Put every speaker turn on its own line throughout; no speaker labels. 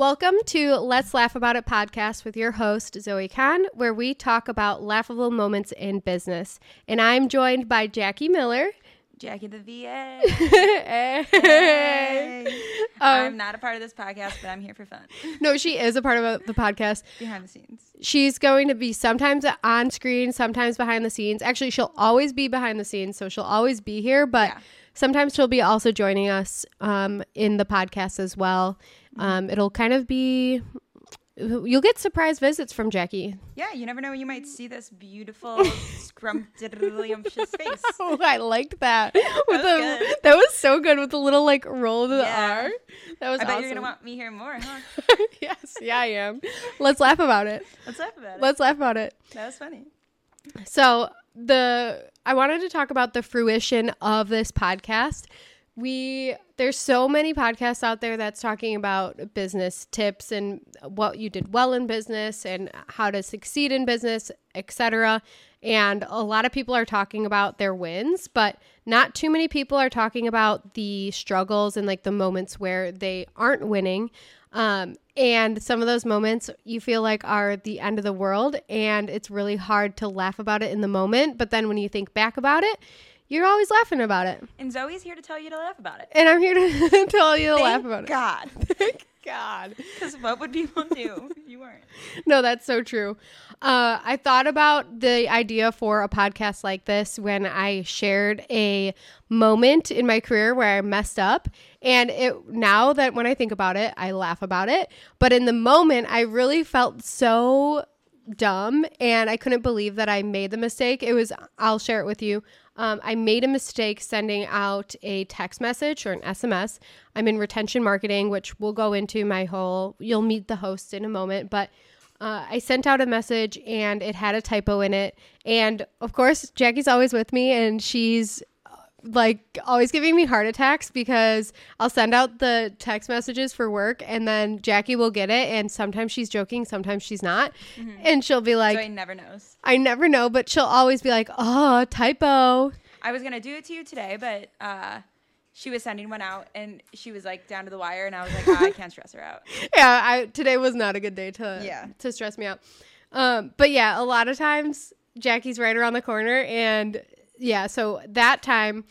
Welcome to Let's Laugh About It podcast with your host, Zoe Kahn, where we talk about laughable moments in business. And I'm joined by Jackie Miller.
Jackie the VA.
Hey.
Hey.
Um,
I'm not a part of this podcast, but I'm here for fun.
no, she is a part of the podcast.
Behind the scenes.
She's going to be sometimes on screen, sometimes behind the scenes. Actually, she'll always be behind the scenes, so she'll always be here, but
Yeah.
sometimes she'll be also joining us um, in the podcast as well. Um, it'll kind of be, you'll get surprise visits from Jackie.
Yeah, you never know when you might see this beautiful, scrumptious face.
Oh, I liked that. With
was
the, that was so good with the little like roll of the
Yeah.
R. That was
I bet
awesome.
you're to want me here more, huh?
yes, yeah, I am. Let's laugh about it.
Let's laugh about it.
Let's laugh about it.
that was funny.
So the I wanted to talk about the fruition of this podcast. We there's so many podcasts out there that's talking about business tips and what you did well in business and how to succeed in business, etc. And a lot of people are talking about their wins, but not too many people are talking about the struggles and like the moments where they aren't winning. Um, and some of those moments you feel like are the end of the world, and it's really hard to laugh about it in the moment. But then when you think back about it, you're always laughing about it.
And Zoe's here to tell you to laugh about it.
And I'm here to tell you to laugh
Thank
about it.
God.
Thank God.
Because what would people do if you weren't?
No, that's so true. Uh, I thought about the idea for a podcast like this when I shared a moment in my career where I messed up. And it now that when I think about it, I laugh about it. But in the moment, I really felt so dumb and I couldn't believe that I made the mistake. It was, I'll share it with you. Um, I made a mistake sending out a text message or an SMS. I'm in retention marketing, which we'll go into my whole, you'll meet the host in a moment. But uh, I sent out a message and it had a typo in it. And of course, Jackie's always with me and she's like always giving me heart attacks because I'll send out the text messages for work and then Jackie will get it. And sometimes she's joking, sometimes she's not. And she'll be like,
Zoe never knows.
I never know, but she'll always be like, oh, typo.
I was going to do it to you today, but uh, she was sending one out and she was like down to the wire. And I was like, "Ah, I can't stress her out.
yeah, I today was not a good day to
Yeah.
to stress me out. Um, but yeah, a lot of times Jackie's right around the corner, and yeah, so that time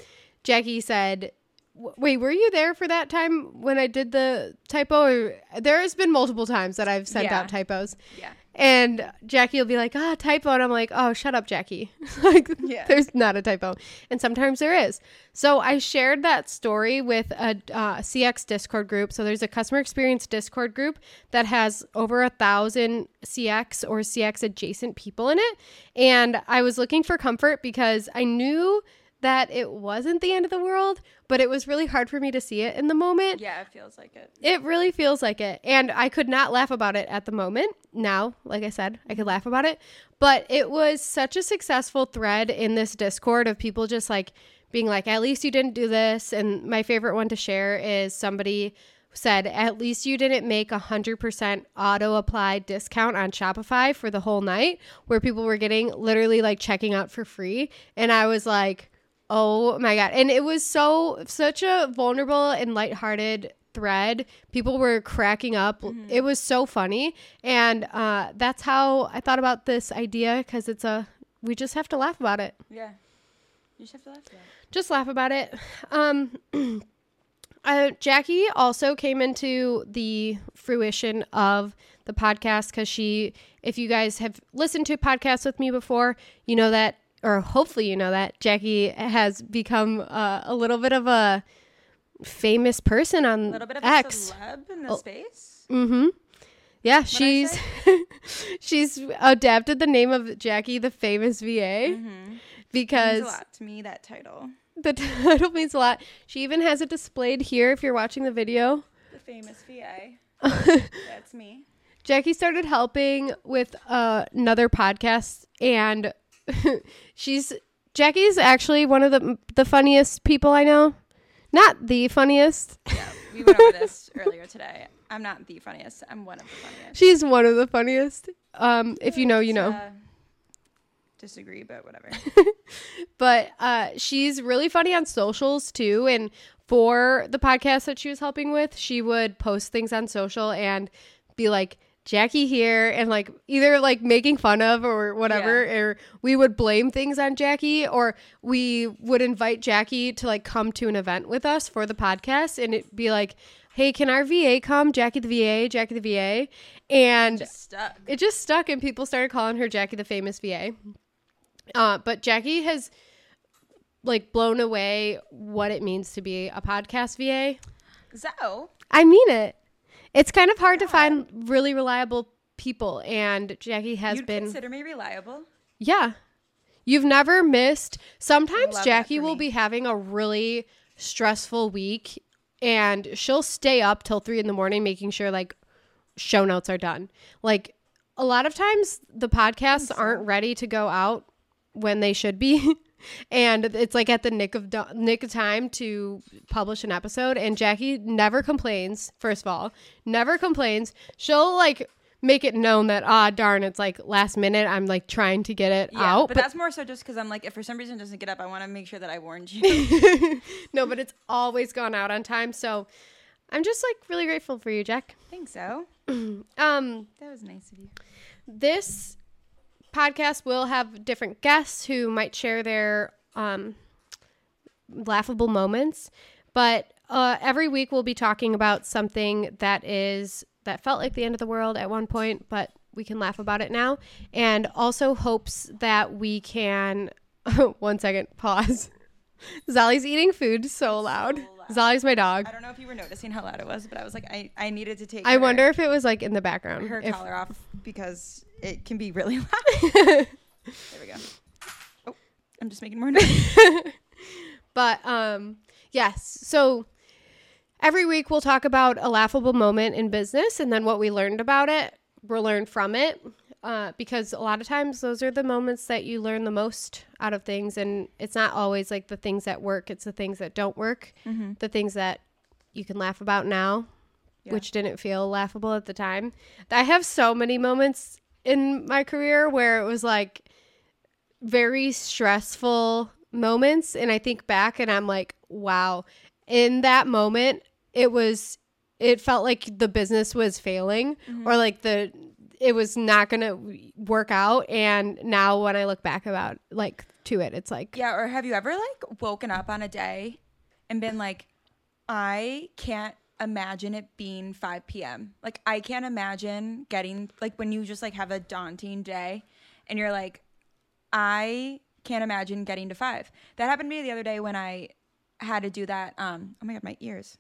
Jackie said, "Wait, were you there for that time when I did the typo?" There has been multiple times that I've sent
Yeah.
out typos,
Yeah.
And Jackie will be like, "Ah, typo," and I'm like, "Oh, shut up, Jackie." like,
Yeah.
there's not a typo, and sometimes there is. So I shared that story with a uh, CX Discord group. So there's a customer experience Discord group that has over a thousand CX or CX adjacent people in it, and I was looking for comfort because I knew that it wasn't the end of the world, but it was really hard for me to see it in the moment.
Yeah, it feels like it.
It really feels like it. And I could not laugh about it at the moment. Now, like I said, I could laugh about it. But it was such a successful thread in this Discord of people just like being like, at least you didn't do this. And my favorite one to share is somebody said, at least you didn't make a 100% auto apply discount on Shopify for the whole night, where people were getting literally like checking out for free. And I was like, Oh my god. And it was so such a vulnerable and lighthearted thread. People were cracking up. It was so funny. And uh that's how I thought about this idea cuz it's a we just have to laugh about it.
Yeah. You just have to laugh about it.
Just laugh about it. Um uh, Jackie also came into the fruition of the podcast because she, if you guys have listened to podcasts with me before, you know that, or hopefully you know that Jackie has become uh, a little bit of a famous person on
A little bit of
X.
a celeb in the
Oh.
space.
Mm-hmm. Yeah,
I
she's she's adapted the name of Jackie the famous VA
Mm-hmm. means
because
a lot to me that title.
the title means a lot. She even has it displayed here if you're watching the video.
The famous VA. That's me.
Jackie started helping with uh, another podcast, and she's Jackie's actually one of the the funniest people I know. Not the funniest.
Yeah, we went over this earlier today. I'm not the funniest. I'm one of the funniest.
She's one of the funniest. Um, if you know, you know.
Uh, disagree, but whatever.
but uh, she's really funny on socials too. And for the podcast that she was helping with, she would post things on social and be like, Jackie here and like either like making fun of or whatever
Yeah.
or we would blame things on Jackie or we would invite Jackie to like come to an event with us for the podcast and it'd be like hey can our VA come Jackie the VA Jackie the VA and
Just stuck.
it just stuck and people started calling her Jackie the famous VA. Uh, but Jackie has like blown away what it means to be a podcast VA.
So
I mean it. It's kind of hard to find really reliable people and Jackie has
you'd
been
consider me reliable.
yeah. You've never missed. Sometimes Jackie will
me.
be having a really stressful week and she'll stay up till three in the morning making sure like show notes are done. Like a lot of times the podcasts aren't ready to go out when they should be. and it's like at the nick of do- nick of time to publish an episode and Jackie never complains first of all never complains she'll like make it known that ah darn it's like last minute I'm like trying to get it
Yeah,
out
but, that's more so just because I'm like, if for some reason it doesn't get up, I want to make sure that I warned you.
no, but it's always gone out on time. So I'm just like really grateful for you, Jack.
think so.
Um,
That was nice of you.
this podcast will have different guests who might share their um, laughable moments, but uh, every week we'll be talking about something that is that felt like the end of the world at one point, but we can laugh about it now, and also hopes that we can. one second, pause. Zolly's eating food so loud. Zolly's my dog.
I don't know if you were noticing how loud it was, but I was like, I, I needed to take
I
her,
wonder if it was like in the background.
her
If-
collar off because it can be really loud. there we go. Oh, I'm just making more noise.
but um yes. So every week we'll talk about a laughable moment in business and then what we learned about it. We'll learn from it. Uh, because a lot of times those are the moments that you learn the most out of things and it's not always like the things that work it's the things that don't work the things that you can laugh about now
Yeah.
which didn't feel laughable at the time i have so many moments in my career where it was like very stressful moments and I think back and I'm like, wow. In that moment, it was it felt like the business was failing or like the it was not going to work out and now when I look back about like to it, it's like
Yeah, or have you ever like woken up on a day and been like, I can't imagine it being 5 p.m. Like I can't imagine getting like when you just like have a daunting day and you're like, I can't imagine getting to five. That happened to me the other day when I had to do that. Um, oh my god, my ears.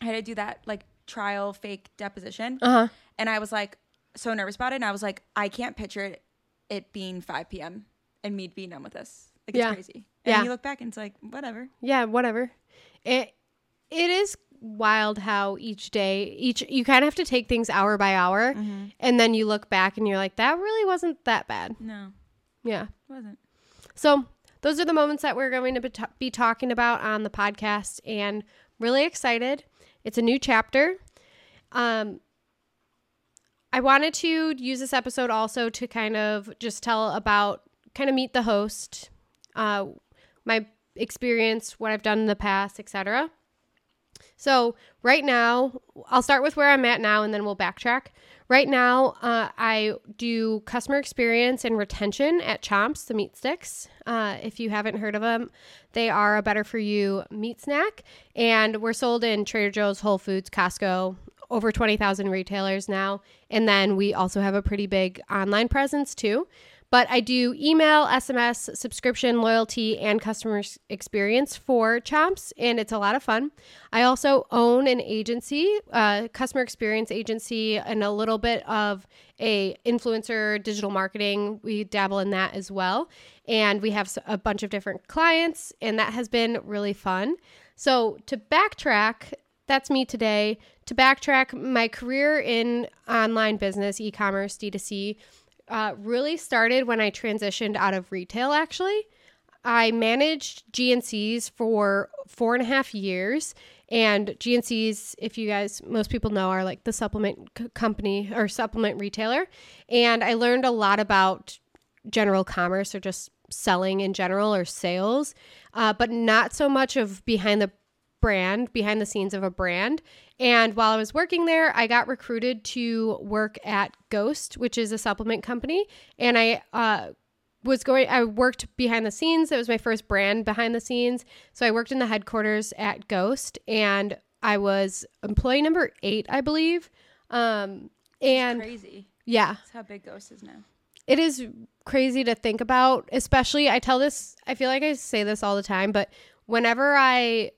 I had to do that like trial fake deposition,
uh-huh.
and I was like so nervous about it. And I was like, I can't picture it, it being 5 p.m. and me being done with this. Like
Yeah.
it's crazy. And
Yeah.
you look back and it's like whatever.
Yeah, whatever. It it is wild how each day each you kind of have to take things hour by hour and then you look back and you're like that really wasn't that bad.
No,
Yeah.
it wasn't.
So those are the moments that we're going to be, ta- be talking about on the podcast, and really excited. It's a new chapter. Um, I wanted to use this episode also to kind of just tell about, kind of meet the host, uh, my experience, what I've done in the past, etc. So right now, I'll start with where I'm at now, and then we'll backtrack. Right now, uh, I do customer experience and retention at Chomps, the meat sticks. Uh, if you haven't heard of them, they are a better for you meat snack, and we're sold in Trader Joe's, Whole Foods, Costco, over 20,000 retailers now. And then we also have a pretty big online presence too. But I do email, SMS, subscription, loyalty, and customer experience for Chomps, and it's a lot of fun. I also own an agency, a customer experience agency, and a little bit of a influencer digital marketing. We dabble in that as well, and we have a bunch of different clients, and that has been really fun. So to backtrack, that's me today. To backtrack, my career in online business, e commerce, D2C, uh, really started when I transitioned out of retail, actually. I managed GNCs for four and a half years. And GNCs, if you guys, most people know, are like the supplement c- company or supplement retailer. And I learned a lot about general commerce or just selling in general or sales, uh, but not so much of behind the brand behind the scenes of a brand. And while I was working there, I got recruited to work at Ghost, which is a supplement company. And I uh, was going, I worked behind the scenes. It was my first brand behind the scenes. So I worked in the headquarters at Ghost and I was employee number eight, I believe. Um, and
Crazy.
yeah,
That's how big Ghost is now.
it is crazy to think about especially i tell this i feel like i say this all the time but whenever i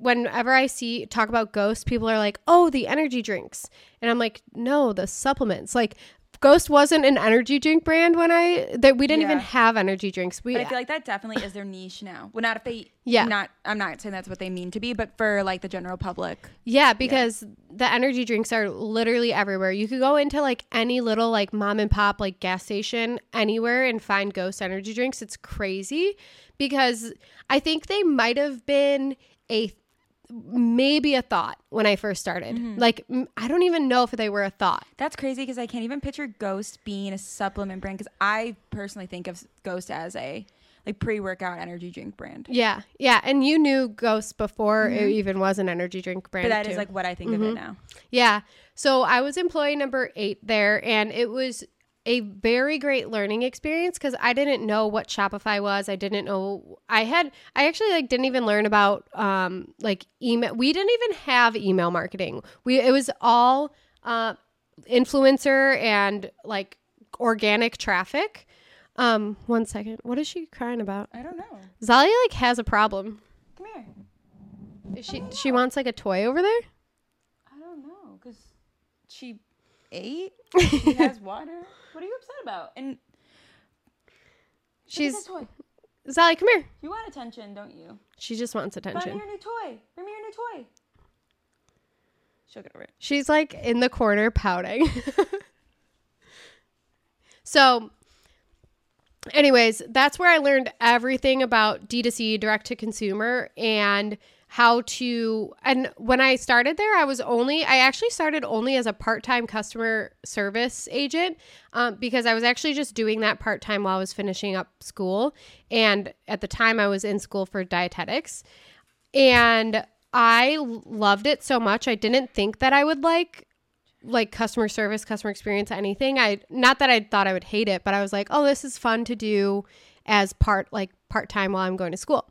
whenever i see talk about ghost people are like oh the energy drinks and i'm like no the supplements like ghost wasn't an energy drink brand when i that we didn't even have energy drinks we
But I feel like that definitely is their niche now. Well, not if they,
Yeah.
Not, I'm not saying that's what they mean to be, but for like the general public,
Yeah, because the energy drinks are literally everywhere. You could go into like any little like mom and pop like gas station anywhere and find Ghost energy drinks. It's crazy because I think they might have been a maybe a thought when I first started. Mm-hmm. Like I don't even know if they were a thought.
that's crazy because I can't even picture Ghost being a supplement brand because I personally think of Ghost as a like pre-workout energy drink brand.
Yeah. Yeah, and you knew Ghost before it mm-hmm. even was an energy drink brand.
But that is
too.
like what I think of it mm-hmm. now.
Yeah. So I was employee number eight there, and it was a very great learning experience because I didn't know what Shopify was. I didn't know I had I actually like didn't even learn about um like email. We didn't even have email marketing. We it was all uh influencer and like organic traffic. Um, one second. What is she crying about?
I don't know.
Zalia like has a problem.
Come here.
Is she she wants like a toy over there?
I don't know because she ate. She has water. What are you upset about? And
She's
She's a toy.
Zalia, come here.
You want attention, don't you?
She just wants attention.
Buy me your new toy. Bring me your new toy. She'll get over it.
She's like in the corner pouting. so, anyways, that's where I learned everything about D2C, direct to consumer, and how to. And when I started there, I was only, I actually started only as a part time customer service agent um, because I was actually just doing that part time while I was finishing up school. And at the time, I was in school for dietetics and I loved it so much. I didn't think that I would like like customer service, customer experience, anything. I not that I thought I would hate it, but I was like, oh, this is fun to do as part like part time while I'm going to school.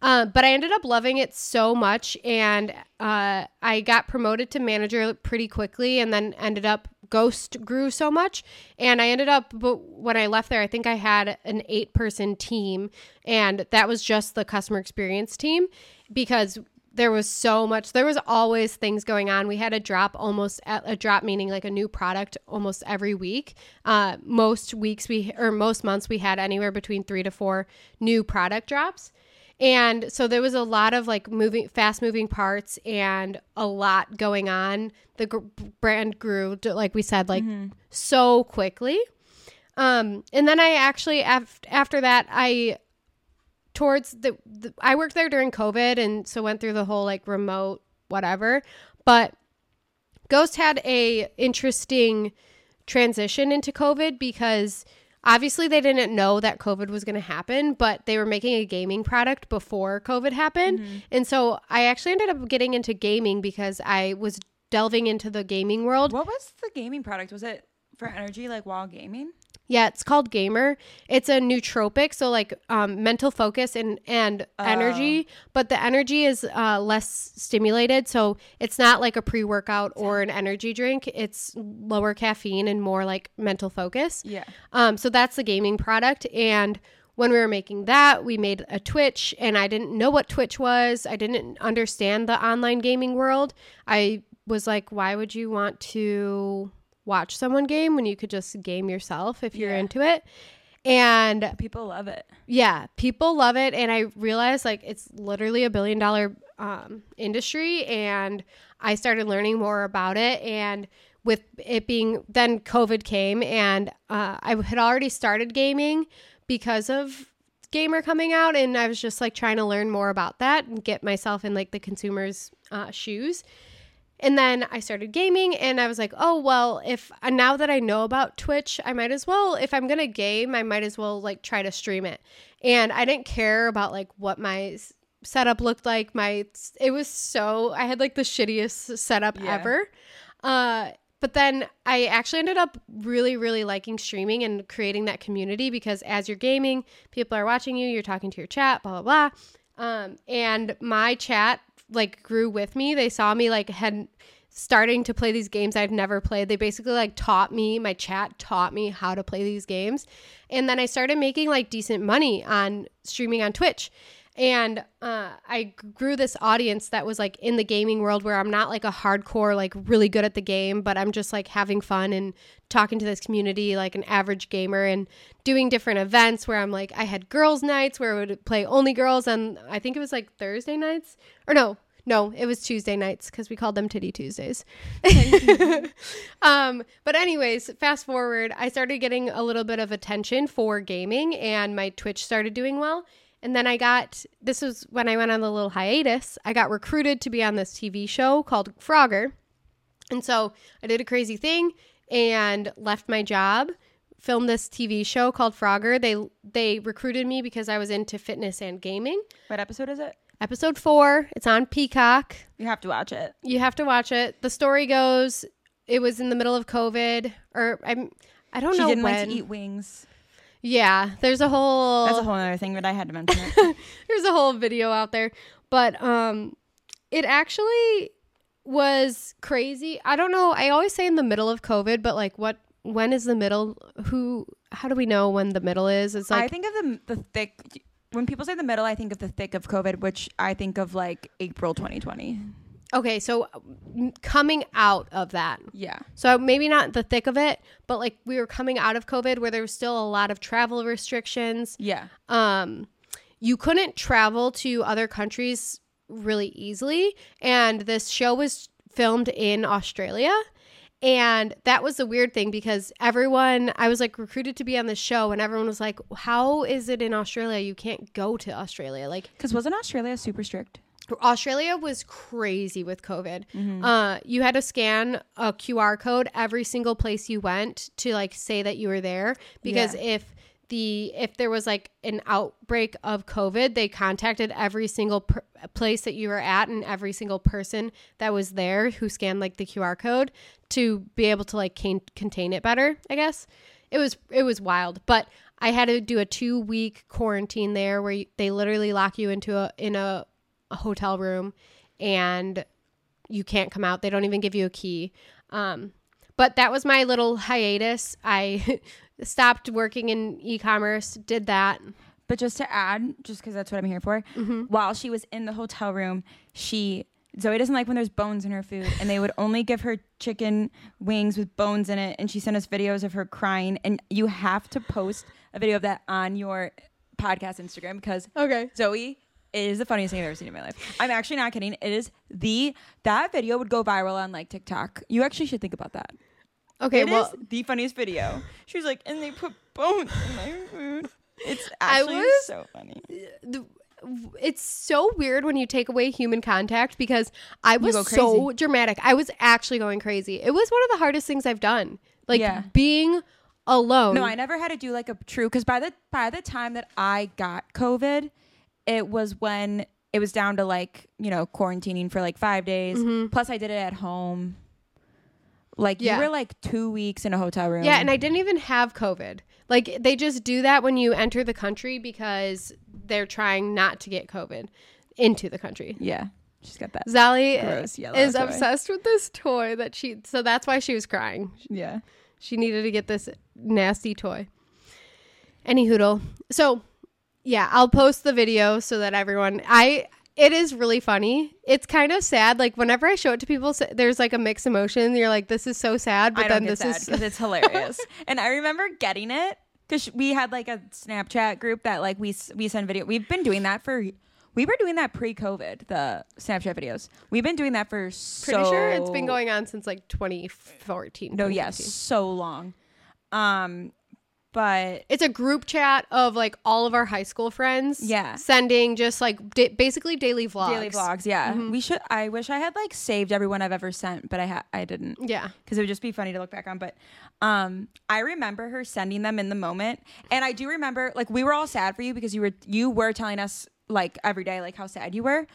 Uh, but I ended up loving it so much, and uh, I got promoted to manager pretty quickly, and then ended up Ghost grew so much, and I ended up. But when I left there, I think I had an eight person team, and that was just the customer experience team because there was so much there was always things going on. We had a drop almost a drop meaning like a new product almost every week. Uh, most weeks we or most months we had anywhere between three to four new product drops. And so there was a lot of like moving fast moving parts and a lot going on. The gr- brand grew to, like we said like so quickly. Um and then i actually af- after that i towards the, the I worked there during COVID and so went through the whole like remote whatever. But Ghost had a interesting transition into COVID because obviously they didn't know that COVID was going to happen, but they were making a gaming product before COVID happened. Mm-hmm. And so I actually ended up getting into gaming because I was delving into the gaming world.
What was the gaming product? Was it for energy, like while gaming?
Yeah, it's called Gamer. It's a nootropic, so like um, mental focus and and energy, but the energy is uh, less stimulated, so it's not like a pre workout or an energy drink. It's lower caffeine and more like mental focus.
Yeah.
Um, so that's the gaming product. And when we were making that, we made a Twitch, and I didn't know what Twitch was. I didn't understand the online gaming world. I was like, why would you want to watch someone game when you could just game yourself if you're
Yeah.
into it? And
People love it.
yeah, people love it. And I realized like it's literally a billion dollar um, industry. And I started learning more about it. And with it being, then COVID came and uh, I had already started gaming because of Gamer coming out. And I was just like trying to learn more about that and get myself in like the consumer's uh, shoes. And then I started gaming and I was like, oh, well, if uh, now that I know about Twitch, I might as well, if I'm going to game, I might as well like try to stream it. And I didn't care about like what my setup looked like. My it was so I had like the shittiest setup
Yeah.
ever. Uh but then I actually ended up really, really liking streaming and creating that community because as you're gaming, people are watching you, you're talking to your chat, blah blah blah. Um, and my chat like grew with me. They saw me like had starting to play these games I'd never played. They basically like taught me, my chat taught me how to play these games. And then I started making like decent money on streaming on Twitch. And uh, I grew this audience that was like in the gaming world where I'm not like a hardcore, like really good at the game, but I'm just like having fun and talking to this community like an average gamer and doing different events where I'm like, I had girls' nights where I would play only girls. And I think it was like Thursday nights or no, no, it was Tuesday nights because we called them Titty Tuesdays. um, but anyways, fast forward, I started getting a little bit of attention for gaming, and my Twitch started doing well. And then I got this was when I went on the little hiatus. I got recruited to be on this TV show called Frogger, and so I did a crazy thing and left my job. Filmed this TV show called Frogger. They they recruited me because I was into fitness and gaming.
What episode is it?
Episode four. It's on Peacock.
You have to watch it.
You have to watch it. The story goes, it was in the middle of COVID, or I'm, I don't
She
know
didn't
when.
like to eat wings.
Yeah, there's a whole,
That's a whole other thing, but I had to mention it.
there's a whole video out there, but um, it actually was crazy. I don't know. I always say in the middle of COVID, but like, what? When is the middle? Who? How do we know when the middle is? It's like
I think of the the thick. When people say the middle, I think of the thick of COVID, which I think of like April 2020.
Okay, so coming out of that.
Yeah.
So maybe not the thick of it, but like we were coming out of COVID where there was still a lot of travel restrictions.
Yeah.
um, you couldn't travel to other countries really easily. And this show was filmed in Australia. And that was the weird thing because everyone, I was like recruited to be on this show, and everyone was like, How is it in Australia? You can't go to Australia. Like,
Because wasn't Australia super strict?
Australia was crazy with COVID. Uh, you had to scan a QR code every single place you went to like say that you were there because
Yeah.
if the if there was like an outbreak of COVID, they contacted every single per- place that you were at and every single person that was there who scanned like the QR code to be able to like can- contain it better. I guess it was it was wild, but I had to do a two week quarantine there where you, they literally lock you into a in a a hotel room and you can't come out. They don't even give you a key. Um, but that was my little hiatus. I stopped working in e-commerce, did that.
But just to add, just because that's what I'm here for, while she was in the hotel room, she Zoe doesn't like when there's bones in her food, and they would only give her chicken wings with bones in it. And she sent us videos of her crying, and you have to post a video of that on your podcast Instagram because
Okay.
Zoe is the funniest thing I've ever seen in my life. I'm actually not kidding. It is the that video would go viral on like TikTok. You actually should think about that.
Okay,
It is
well,
the funniest video. She was like, and they put bones in my food. It's
I
actually
was-
so funny.
the, it's so weird when you take away human contact because I was so dramatic. I was actually going crazy. It was one of the hardest things I've done. Like
Yeah.
being alone.
No, I never had to do like a true because by the by the time that I got COVID, it was when it was down to like you know quarantining for like five days. Mm-hmm. Plus, I did it at home. Like
Yeah.
you were like two weeks in a hotel room.
Yeah, and I didn't even have COVID. Like they just do that when you enter the country because they're trying not to get COVID into the country.
yeah, she's got that.
Zali is
toy.
obsessed with this toy that she so that's why she was crying.
Yeah,
She needed to get this nasty toy. Any hoodle. So yeah, I'll post the video so that everyone I it is really funny. It's kind of sad. Like whenever I show it to people, there's like a mixed emotion. You're like, "This is so sad," but then this is
because it's hilarious. and I remember getting it because we had like a Snapchat group that like we we send video. We've been doing that for. We were doing that pre-COVID, the Snapchat videos. We've been doing that for
pretty
so
sure it's been going on since like 2014.
No, yes,
2015.
so long. Um, but
It's a group chat of like all of our high school friends.
Yeah.
Sending just like da- basically daily vlogs.
daily vlogs. Yeah,
Mm-hmm.
we should. I wish I had like saved everyone I've ever sent, but I ha- I didn't.
Yeah.
because it would just be funny to look back on. But um, I remember her sending them in the moment, and I do remember like we were all sad for you because you were you were telling us like every day like how sad you were.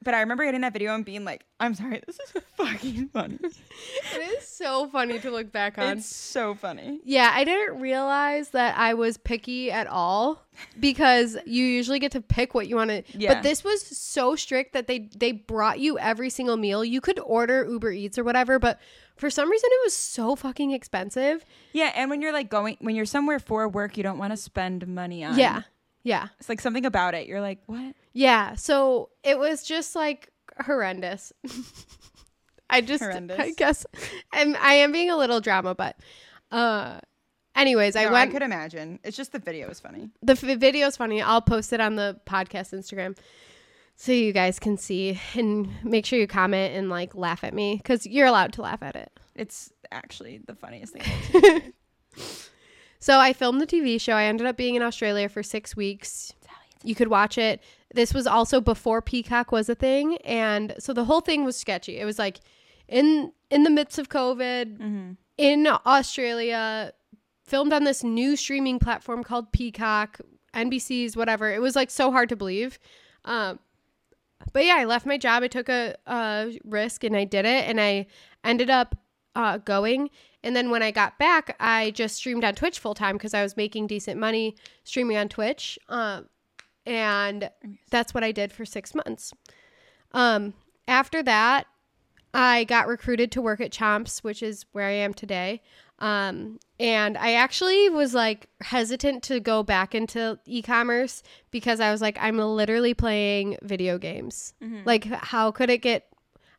But I remember getting that video and being like, "I'm sorry, this is fucking funny.
It is so funny to look back on.
It's so funny."
yeah, I didn't realize that I was picky at all because you usually get to pick what you want to.
Yeah.
But this was so strict that they they brought you every single meal. You could order Uber Eats or whatever, but for some reason it was so fucking expensive.
Yeah, and when you're like going when you're somewhere for work, you don't want to spend money on.
Yeah. Yeah.
it's like something about it. You're like, what?
Yeah, so it was just like horrendous. I just
Horrendous.
I guess I'm I am being a little drama, but uh anyways, I went
I could imagine. It's just the video is funny.
the f- video is funny. I'll post it on the podcast Instagram so you guys can see and make sure you comment and like laugh at me cuz you're allowed to laugh at it.
It's actually the funniest thing.
So I filmed the TV show. I ended up being in Australia for 6 weeks. You could watch it. This was also before Peacock was a thing, and so the whole thing was sketchy. It was like in in the midst of COVID in Australia, filmed on this new streaming platform called Peacock, NBC's whatever. It was like so hard to believe. Um, but yeah, I left my job. I took a, a risk and I did it, and I ended up uh, going. And then when I got back, I just streamed on Twitch full time because I was making decent money streaming on Twitch. Um, and that's what I did for six months. Um, after that, I got recruited to work at Chomps, which is where I am today. Um, and I actually was like hesitant to go back into e-commerce because I was like, I'm literally playing video games. Like, how could it get?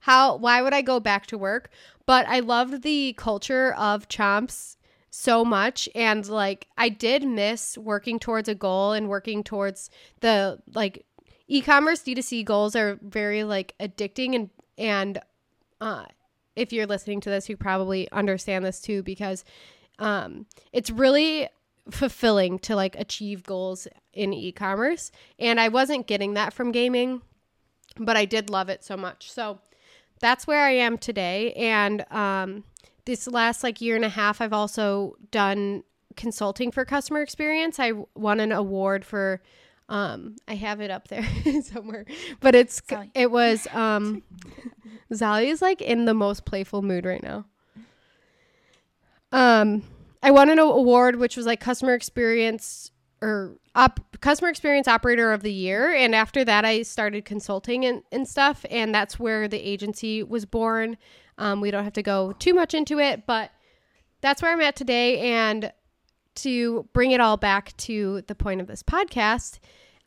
How? Why would I go back to work? But I loved the culture of Chomps so much. And like I did miss working towards a goal and working towards the like e-commerce D2C goals are very like addicting. And and uh if you're listening to this you probably understand this too because um it's really fulfilling to like achieve goals in e-commerce. And I wasn't getting that from gaming but I did love it so much. So that's where I am today. And um this last like year and a half I've also done consulting for customer experience. I won an award for um I have it up there somewhere. But it's
Sally.
it was um Zali is like in the most playful mood right now. Um I won an award which was like customer experience or op- customer experience operator of the year and after that i started consulting and, and stuff and that's where the agency was born um, we don't have to go too much into it but that's where i'm at today and to bring it all back to the point of this podcast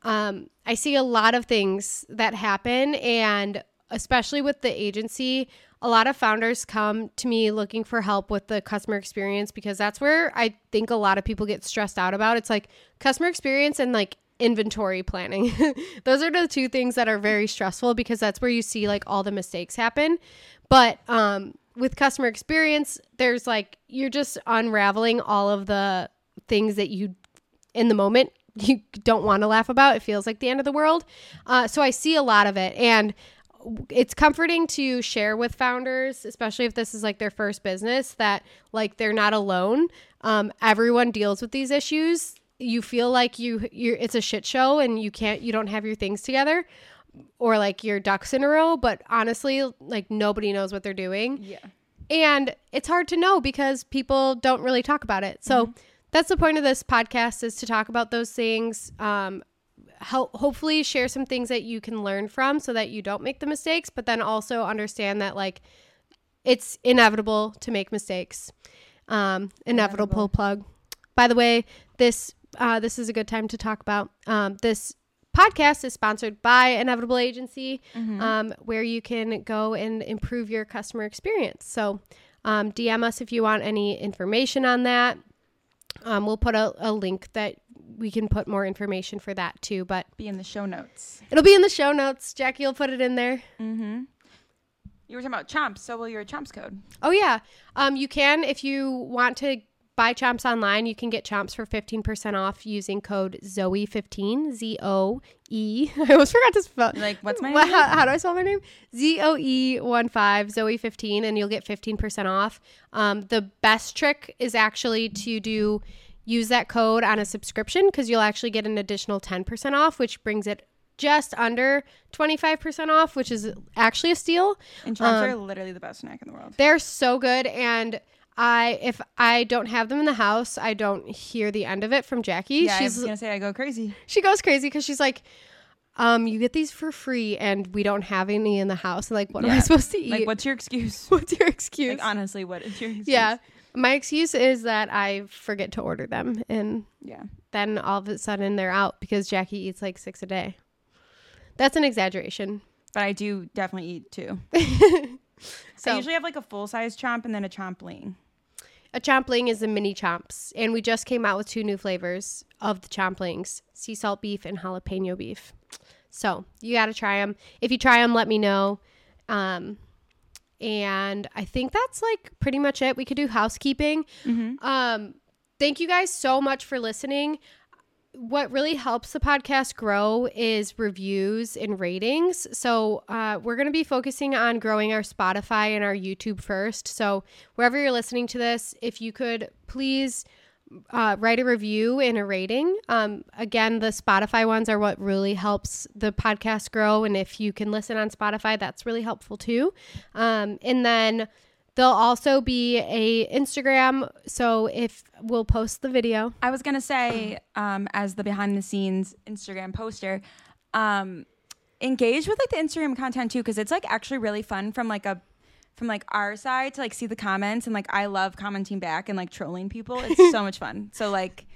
um, i see a lot of things that happen and especially with the agency a lot of founders come to me looking for help with the customer experience because that's where I think a lot of people get stressed out about. It's like customer experience and like inventory planning. Those are the two things that are very stressful because that's where you see like all the mistakes happen. But um with customer experience, there's like you're just unraveling all of the things that you in the moment you don't want to laugh about. It feels like the end of the world. Uh, so I see a lot of it and it's comforting to share with founders, especially if this is like their first business, that like they're not alone. Um, everyone deals with these issues. You feel like you you're it's a shit show and you can't you don't have your things together or like your ducks in a row, but honestly, like nobody knows what they're doing.
Yeah.
And it's hard to know because people don't really talk about it. So that's the point of this podcast is to talk about those things. Um, help hopefully share some things that you can learn from so that you don't make the mistakes, but then also understand that like it's inevitable to make mistakes. Um, inevitable, plug. By the way, this uh, this is a good time to talk about um, this podcast is sponsored by Inevitable Agency, um, where you can go and improve your customer experience. So um, DM us if you want any information on that. Um, we'll put a, a link that we can put more information for that too, but
Be in the show notes.
it'll be in the show notes. Jackie will put it in there.
Mm-hmm. You were talking about chomps, so will your chomps code.
Oh yeah, um, you can if you want to buy Chomps online, you can get Chomps for 15% off using code Zoe15, Z O E. I almost forgot to spell.
Like, what's my name?
How, how do I spell my name? Z O E 1 5, Zoe15, and you'll get 15% off. Um, the best trick is actually to do use that code on a subscription because you'll actually get an additional 10% off, which brings it just under 25% off, which is actually a steal.
And chomps
Um,
are literally the best snack in the world.
They're so good and I if I don't have them in the house, I don't hear the end of it from Jackie.
Yeah, I
she's
was gonna say I go crazy.
she goes crazy cuz she's like um you get these for free and we don't have any in the house. And like what am I supposed to eat?
Like, what's your excuse?
What's your excuse?
Like, honestly, what is your excuse?
yeah. My excuse is that I forget to order them and
Yeah.
then all of a sudden they're out because Jackie eats like 6 a day. That's an exaggeration.
But I do definitely eat two.
So
I usually have like a full size chomp and then a chompling.
A chompling is a mini chomps, and we just came out with two new flavors of the chomplings: sea salt beef and jalapeno beef. So you got to try them. If you try them, let me know. Um, and I think that's like pretty much it. We could do housekeeping. Um, thank you guys so much for listening. What really helps the podcast grow is reviews and ratings. So, uh, we're going to be focusing on growing our Spotify and our YouTube first. So, wherever you're listening to this, if you could please uh, write a review and a rating. Um, again, the Spotify ones are what really helps the podcast grow. And if you can listen on Spotify, that's really helpful too. Um, and then there'll also be a Instagram. So if we'll post the video.
I was gonna say, um, as the behind the scenes Instagram poster, um, engage with like the Instagram content too, because it's like actually really fun from like a from like our side to like see the comments and like I love commenting back and like trolling people. It's so much fun. So like,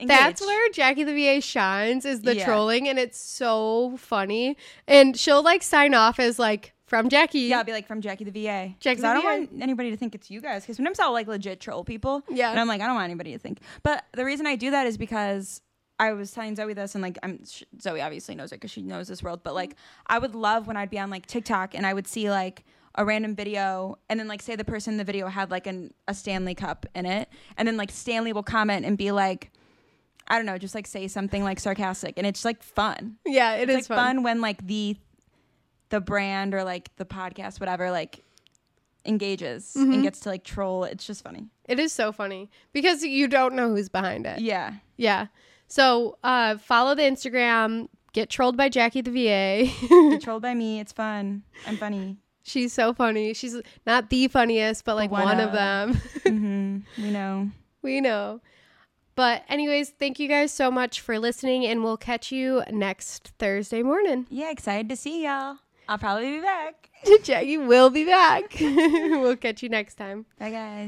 That's where Jackie the VA shines is the
Yeah.
trolling, and it's so funny. And she'll like sign off as like from Jackie.
Yeah, I'll be like from Jackie the VA.
Jackie the
I don't
VA.
want anybody to think it's you guys. Because sometimes I'll like legit troll people.
Yeah.
And I'm like, I don't want anybody to think. But the reason I do that is because I was telling Zoe this, and like, I'm sh- Zoe obviously knows it because she knows this world. But like, I would love when I'd be on like TikTok and I would see like a random video, and then like say the person in the video had like an a Stanley cup in it, and then like Stanley will comment and be like. I don't know, just like say something like sarcastic, and it's like fun
yeah, it
it's
is
like fun. when like the the brand or like the podcast whatever like engages
Mm-hmm.
and gets to like troll it's just funny
It is so funny because you don't know who's behind it.
yeah
Yeah. So uh, follow the Instagram. Get trolled by Jackie the VA.
get trolled by me it's fun i'm funny
She's so funny. She's not the funniest, but like
one
one, of
of.
them.
mm-hmm. we know
we know. But anyways, thank you guys so much for listening, and we'll catch you next Thursday morning.
yeah excited to see y'all i'll probably be back
Jackie will be back. we'll catch you next time.
bye guys